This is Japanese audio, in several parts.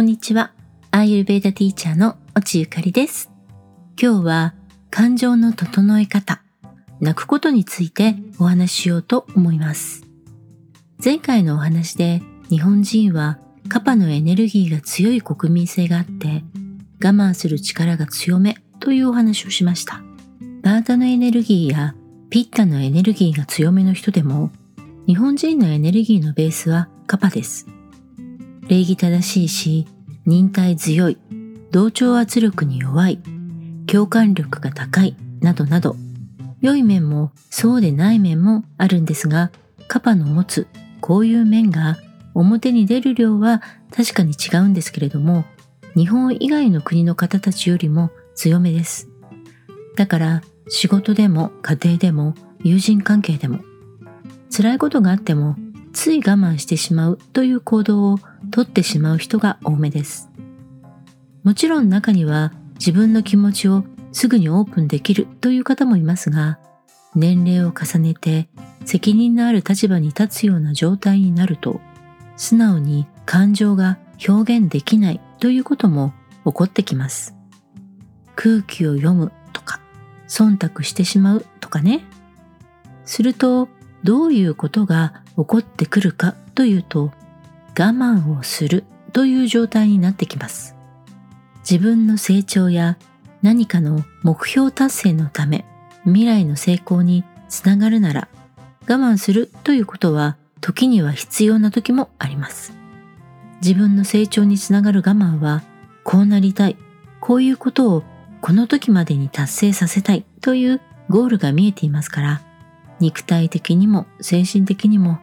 こんにちは。アーユルベーダティーチャーの落ゆかりです。今日は感情の整え方、泣くことについてお話ししようと思います。前回のお話で日本人はカパのエネルギーが強い国民性があって我慢する力が強めというお話をしました。バータのエネルギーやピッタのエネルギーが強めの人でも日本人のエネルギーのベースはカパです。礼儀正しいし、忍耐強い、同調圧力に弱い、共感力が高い、などなど、良い面もそうでない面もあるんですが、カパの持つこういう面が表に出る量は確かに違うんですけれども、日本以外の国の方たちよりも強めです。だから仕事でも家庭でも友人関係でも辛いことがあってもつい我慢してしまうという行動をとってしまう人が多めです。もちろん中には自分の気持ちをすぐにオープンできるという方もいますが、年齢を重ねて責任のある立場に立つような状態になると、素直に感情が表現できないということも起こってきます。空気を読むとか、忖度してしまうとかね。すると、どういうことが起こってくるかというと、我慢をするという状態になってきます。自分の成長や何かの目標達成のため未来の成功につながるなら我慢するということは時には必要な時もあります。自分の成長につながる我慢はこうなりたい、こういうことをこの時までに達成させたいというゴールが見えていますから肉体的にも精神的にも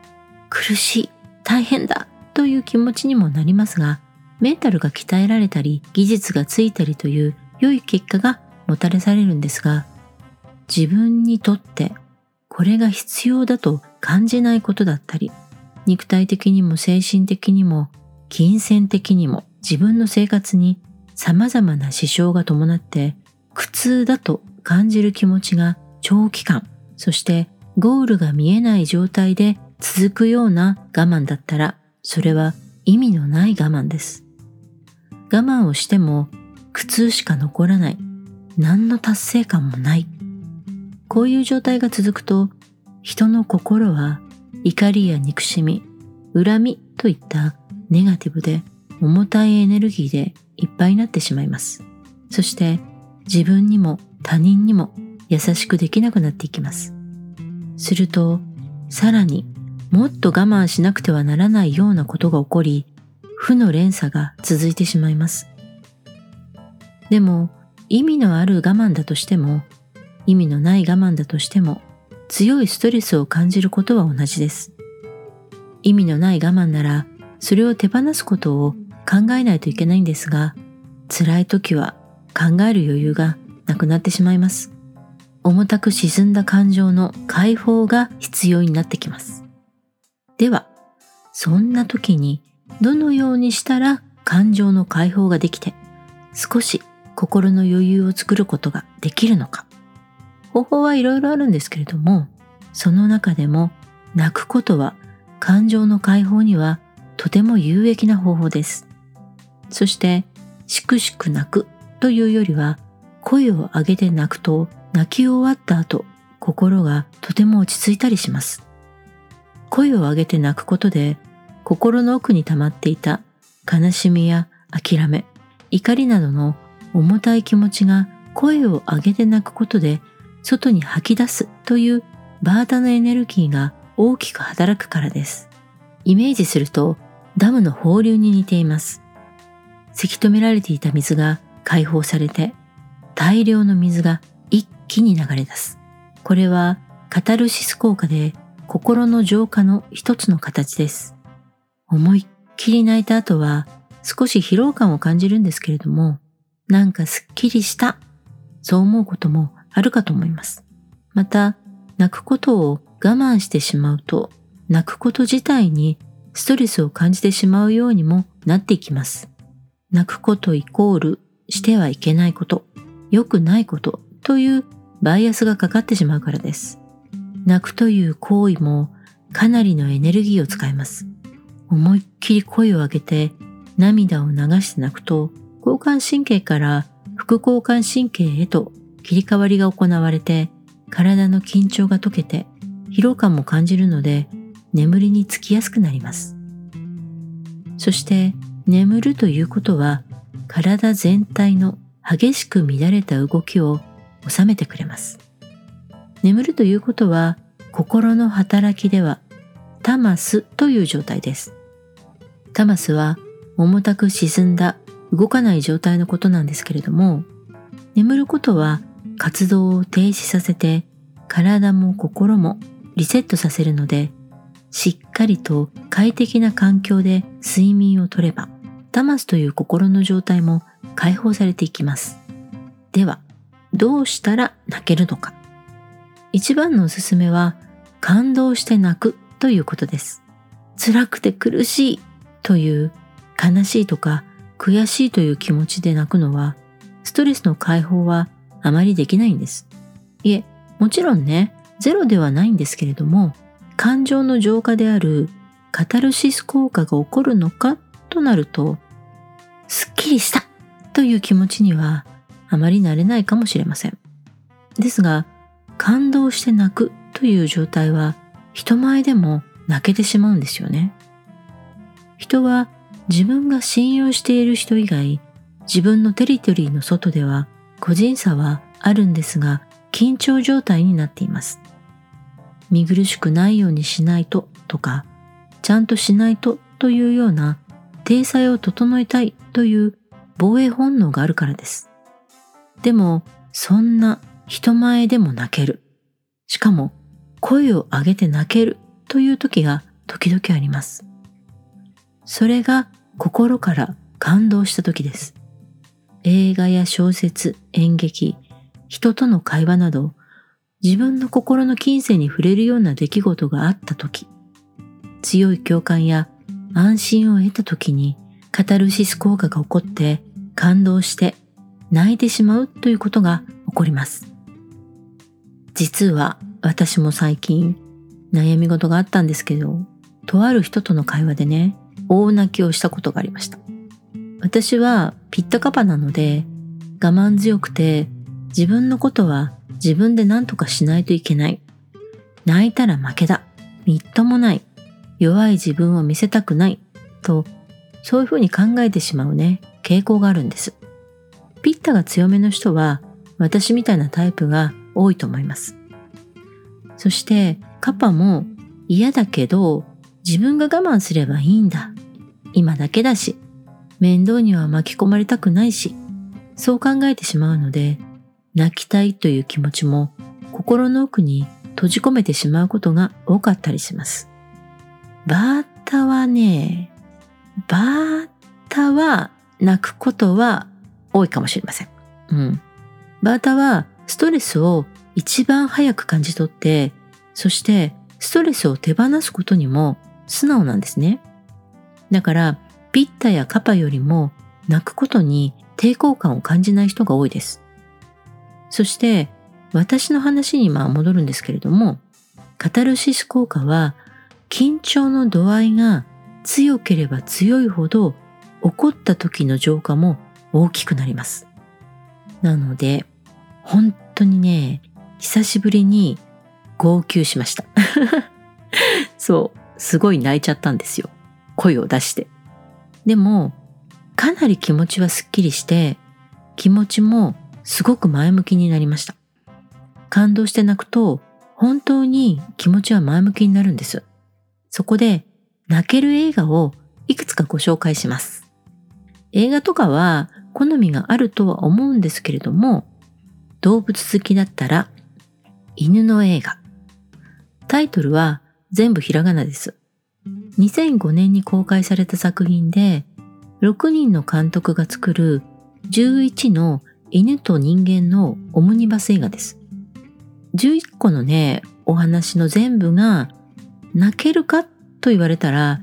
苦しい、大変だという気持ちにもなりますが、メンタルが鍛えられたり、技術がついたりという良い結果がもたれされるんですが、自分にとってこれが必要だと感じないことだったり、肉体的にも精神的にも金銭的にも自分の生活に様々な支障が伴って苦痛だと感じる気持ちが長期間、そしてゴールが見えない状態で続くような我慢だったらそれは意味のない我慢です。我慢をしても苦痛しか残らない。何の達成感もない。こういう状態が続くと人の心は怒りや憎しみ、恨みといったネガティブで重たいエネルギーでいっぱいになってしまいます。そして自分にも他人にも優しくできなくなっていきます。するとさらにもっと我慢しなくてはならないようなことが起こり、負の連鎖が続いてしまいます。でも、意味のある我慢だとしても、意味のない我慢だとしても、強いストレスを感じることは同じです。意味のない我慢なら、それを手放すことを考えないといけないんですが、辛い時は考える余裕がなくなってしまいます。重たく沈んだ感情の解放が必要になってきます。では、そんな時にどのようにしたら感情の解放ができて少し心の余裕を作ることができるのか。方法はいろいろあるんですけれども、その中でも泣くことは感情の解放にはとても有益な方法です。そして、しくしく泣くというよりは、声を上げて泣くと泣き終わった後、心がとても落ち着いたりします。声を上げて泣くことで心の奥に溜まっていた悲しみや諦め、怒りなどの重たい気持ちが声を上げて泣くことで外に吐き出すというバータのエネルギーが大きく働くからです。イメージするとダムの放流に似ています。せき止められていた水が解放されて大量の水が気に流れ出す。これはカタルシス効果で心の浄化の一つの形です。思いっきり泣いた後は少し疲労感を感じるんですけれども、なんかすっきりした、そう思うこともあるかと思います。また、泣くことを我慢してしまうと、泣くこと自体にストレスを感じてしまうようにもなっていきます。泣くことイコールしてはいけないこと、良くないことというバイアスがかかってしまうからです。泣くという行為もかなりのエネルギーを使います。思いっきり声を上げて涙を流して泣くと交感神経から副交感神経へと切り替わりが行われて体の緊張が解けて疲労感も感じるので眠りにつきやすくなります。そして眠るということは体全体の激しく乱れた動きを収めてくれます。眠るということは心の働きではタマスという状態です。タマスは重たく沈んだ動かない状態のことなんですけれども、眠ることは活動を停止させて体も心もリセットさせるので、しっかりと快適な環境で睡眠をとれば、タマスという心の状態も解放されていきます。では、どうしたら泣けるのか。一番のおすすめは、感動して泣くということです。辛くて苦しいという悲しいとか悔しいという気持ちで泣くのは、ストレスの解放はあまりできないんです。いえ、もちろんね、ゼロではないんですけれども、感情の浄化であるカタルシス効果が起こるのかとなると、すっきりしたという気持ちにはあまりなれないかもしれません。ですが、感動して泣くという状態は人前でも泣けてしまうんですよね。人は自分が信用している人以外、自分のテリトリーの外では個人差はあるんですが、緊張状態になっています。見苦しくないようにしないととか、ちゃんとしないとというような体裁を整えたいという防衛本能があるからです。でも、そんな人前でも泣ける。しかも、声を上げて泣けるという時が時々あります。それが心から感動した時です。映画や小説、演劇、人との会話など、自分の心の金銭に触れるような出来事があった時、強い共感や安心を得た時にカタルシス効果が起こって感動して泣いてしまうということが起こります。実は私も最近悩み事があったんですけど、とある人との会話でね、大泣きをしたことがありました。私はピッタカパなので我慢強くて自分のことは自分で何とかしないといけない。泣いたら負けだ。みっともない。弱い自分を見せたくない。と、そういうふうに考えてしまうね、傾向があるんです。ピッタが強めの人は私みたいなタイプが多いと思います。そしてカパも嫌だけど自分が我慢すればいいんだ。今だけだし、面倒には巻き込まれたくないし、そう考えてしまうので、泣きたいという気持ちも心の奥に閉じ込めてしまうことが多かったりします。バータはね、バータは泣くことは多いかもしれません。うん。バータはストレスを一番早く感じ取って、そしてストレスを手放すことにも素直なんですね。だからピッタやカパよりも泣くことに抵抗感を感じない人が多いです。そして私の話にまあ戻るんですけれども、カタルシス効果は緊張の度合いが強ければ強いほど怒った時の浄化も大きくなります。なので、本当にね、久しぶりに号泣しました。そう、すごい泣いちゃったんですよ。声を出して。でも、かなり気持ちはすっきりして、気持ちもすごく前向きになりました。感動して泣くと、本当に気持ちは前向きになるんです。そこで、泣ける映画をいくつかご紹介します。映画とかは好みがあるとは思うんですけれども、動物好きだったら、犬の映画。タイトルは全部ひらがなです。2005年に公開された作品で、6人の監督が作る11の犬と人間のオムニバス映画です。11個のね、お話の全部が泣けるかと言われたら、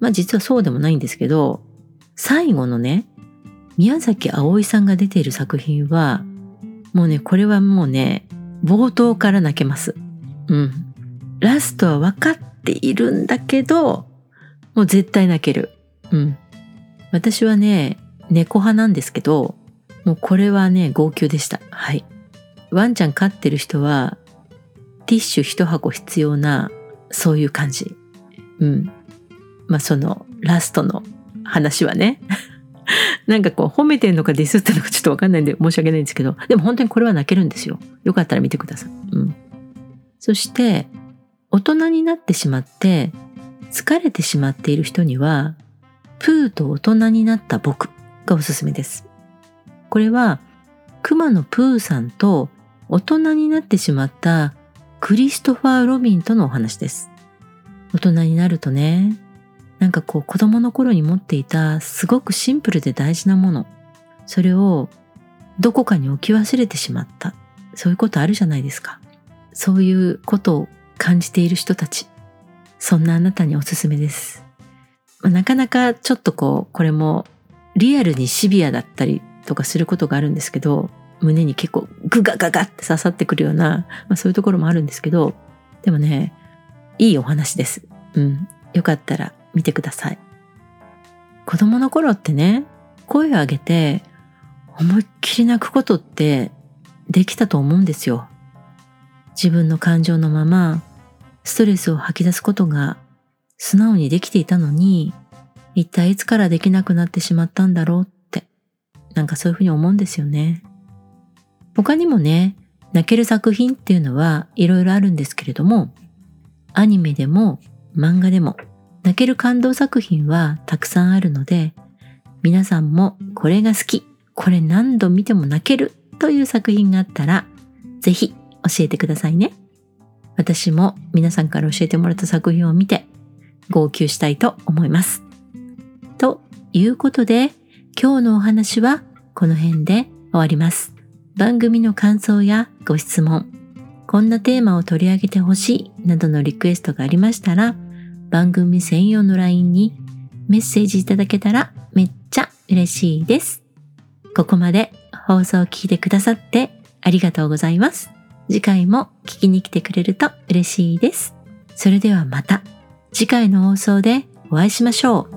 まあ実はそうでもないんですけど、最後のね、宮崎葵さんが出ている作品は、もうね、これはもうね、冒頭から泣けます。うん。ラストは分かっているんだけど、もう絶対泣ける。うん。私はね、猫派なんですけど、もうこれはね、号泣でした。はい。ワンちゃん飼ってる人は、ティッシュ一箱必要な、そういう感じ。うん。まあその、ラストの話はね。なんかこう褒めてんのかディスったのかちょっとわかんないんで申し訳ないんですけど、でも本当にこれは泣けるんですよ。よかったら見てください。うん。そして、大人になってしまって、疲れてしまっている人には、プーと大人になった僕がおすすめです。これは、熊のプーさんと大人になってしまったクリストファー・ロビンとのお話です。大人になるとね、なんかこう子供の頃に持っていたすごくシンプルで大事なもの、それをどこかに置き忘れてしまった。そういうことあるじゃないですか。そういうことを感じている人たち。そんなあなたにおすすめです。なかなかちょっとこう、これもリアルにシビアだったりとかすることがあるんですけど、胸に結構グガガガって刺さってくるような、まあ、そういうところもあるんですけど、でもね、いいお話です。うん。よかったら見てください。子供の頃ってね、声を上げて思いっきり泣くことってできたと思うんですよ。自分の感情のままストレスを吐き出すことが素直にできていたのに、一体いつからできなくなってしまったんだろうって、なんかそういうふうに思うんですよね。他にもね、泣ける作品っていうのはいろいろあるんですけれども、アニメでも漫画でも泣ける感動作品はたくさんあるので、皆さんもこれが好き、これ何度見ても泣けるという作品があったら、ぜひ教えてくださいね。私も皆さんから教えてもらった作品を見て号泣したいと思います。ということで、今日のお話はこの辺で終わります。番組の感想やご質問、こんなテーマを取り上げてほしいなどのリクエストがありましたら、番組専用の LINE にメッセージいただけたらめっちゃ嬉しいです。ここまで放送を聞いてくださってありがとうございます。次回も聞きに来てくれると嬉しいです。それではまた次回の放送でお会いしましょう。